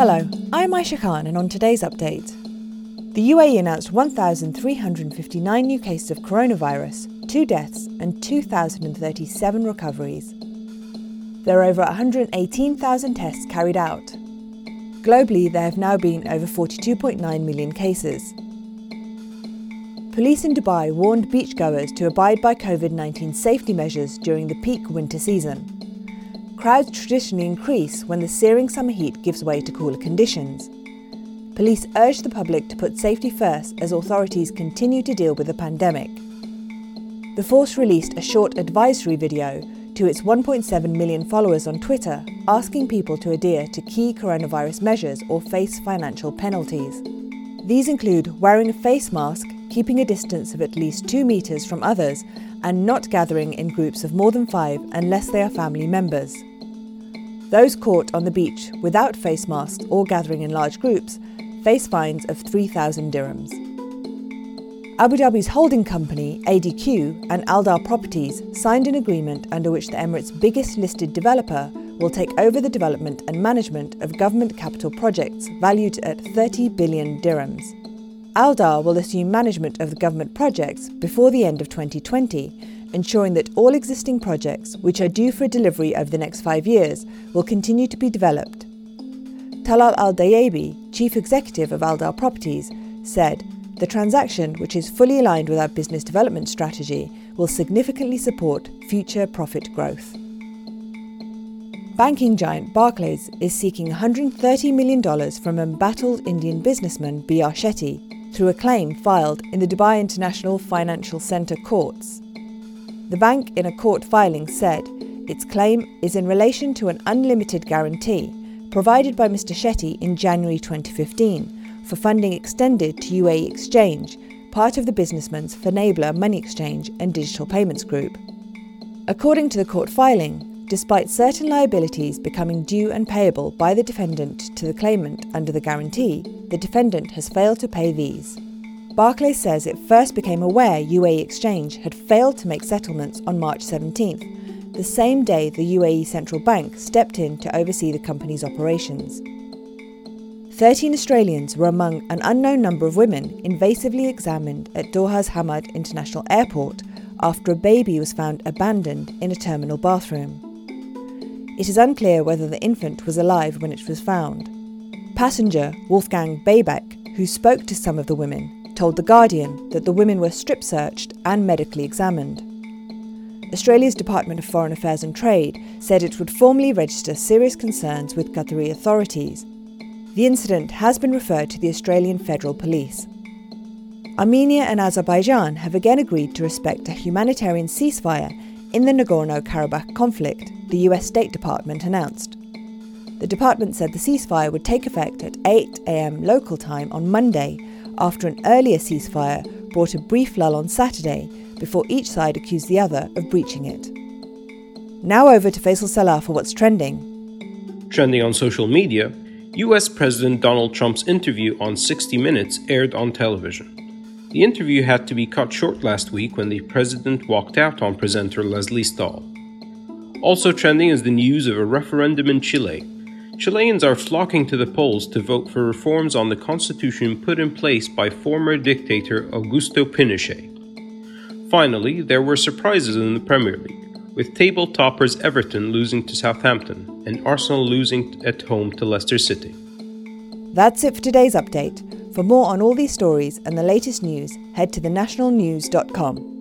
Hello, I'm Aisha Khan, and on today's update, the UAE announced 1,359 new cases of coronavirus, two deaths, and 2,037 recoveries. There are over 118,000 tests carried out. Globally, there have now been over 42.9 million cases. Police in Dubai warned beachgoers to abide by COVID 19 safety measures during the peak winter season. Crowds traditionally increase when the searing summer heat gives way to cooler conditions. Police urge the public to put safety first as authorities continue to deal with the pandemic. The force released a short advisory video to its 1.7 million followers on Twitter asking people to adhere to key coronavirus measures or face financial penalties. These include wearing a face mask, keeping a distance of at least two metres from others, and not gathering in groups of more than five unless they are family members. Those caught on the beach without face masks or gathering in large groups face fines of 3,000 dirhams. Abu Dhabi's holding company, ADQ, and Aldar Properties signed an agreement under which the Emirates' biggest listed developer will take over the development and management of government capital projects valued at 30 billion dirhams. Aldar will assume management of the government projects before the end of 2020 ensuring that all existing projects, which are due for delivery over the next five years, will continue to be developed. Talal Al Dhiyebi, chief executive of Aldar Properties, said, The transaction, which is fully aligned with our business development strategy, will significantly support future profit growth. Banking giant Barclays is seeking $130 million from embattled Indian businessman B.R. Shetty through a claim filed in the Dubai International Financial Centre courts. The bank, in a court filing, said its claim is in relation to an unlimited guarantee provided by Mr. Shetty in January 2015 for funding extended to UAE Exchange, part of the businessman's Finablr Money Exchange and Digital Payments Group. According to the court filing, despite certain liabilities becoming due and payable by the defendant to the claimant under the guarantee, the defendant has failed to pay these. Barclays says it first became aware UAE Exchange had failed to make settlements on March 17th, the same day the UAE Central Bank stepped in to oversee the company's operations. 13 Australians were among an unknown number of women invasively examined at Doha's Hamad International Airport after a baby was found abandoned in a terminal bathroom. It is unclear whether the infant was alive when it was found. Passenger Wolfgang Babeck, who spoke to some of the women, told The Guardian that the women were strip searched and medically examined. Australia's Department of Foreign Affairs and Trade said it would formally register serious concerns with Qatari authorities. The incident has been referred to the Australian Federal Police. Armenia and Azerbaijan have again agreed to respect a humanitarian ceasefire in the Nagorno Karabakh conflict, the US State Department announced. The department said the ceasefire would take effect at 8 am local time on Monday after an earlier ceasefire brought a brief lull on Saturday before each side accused the other of breaching it. Now over to Faisal Salah for what's trending. Trending on social media, US President Donald Trump's interview on 60 Minutes aired on television. The interview had to be cut short last week when the president walked out on presenter Lesley Stahl. Also trending is the news of a referendum in Chile Chileans are flocking to the polls to vote for reforms on the constitution put in place by former dictator Augusto Pinochet. Finally, there were surprises in the Premier League, with table toppers Everton losing to Southampton and Arsenal losing at home to Leicester City. That's it for today's update. For more on all these stories and the latest news, head to thenationalnews.com.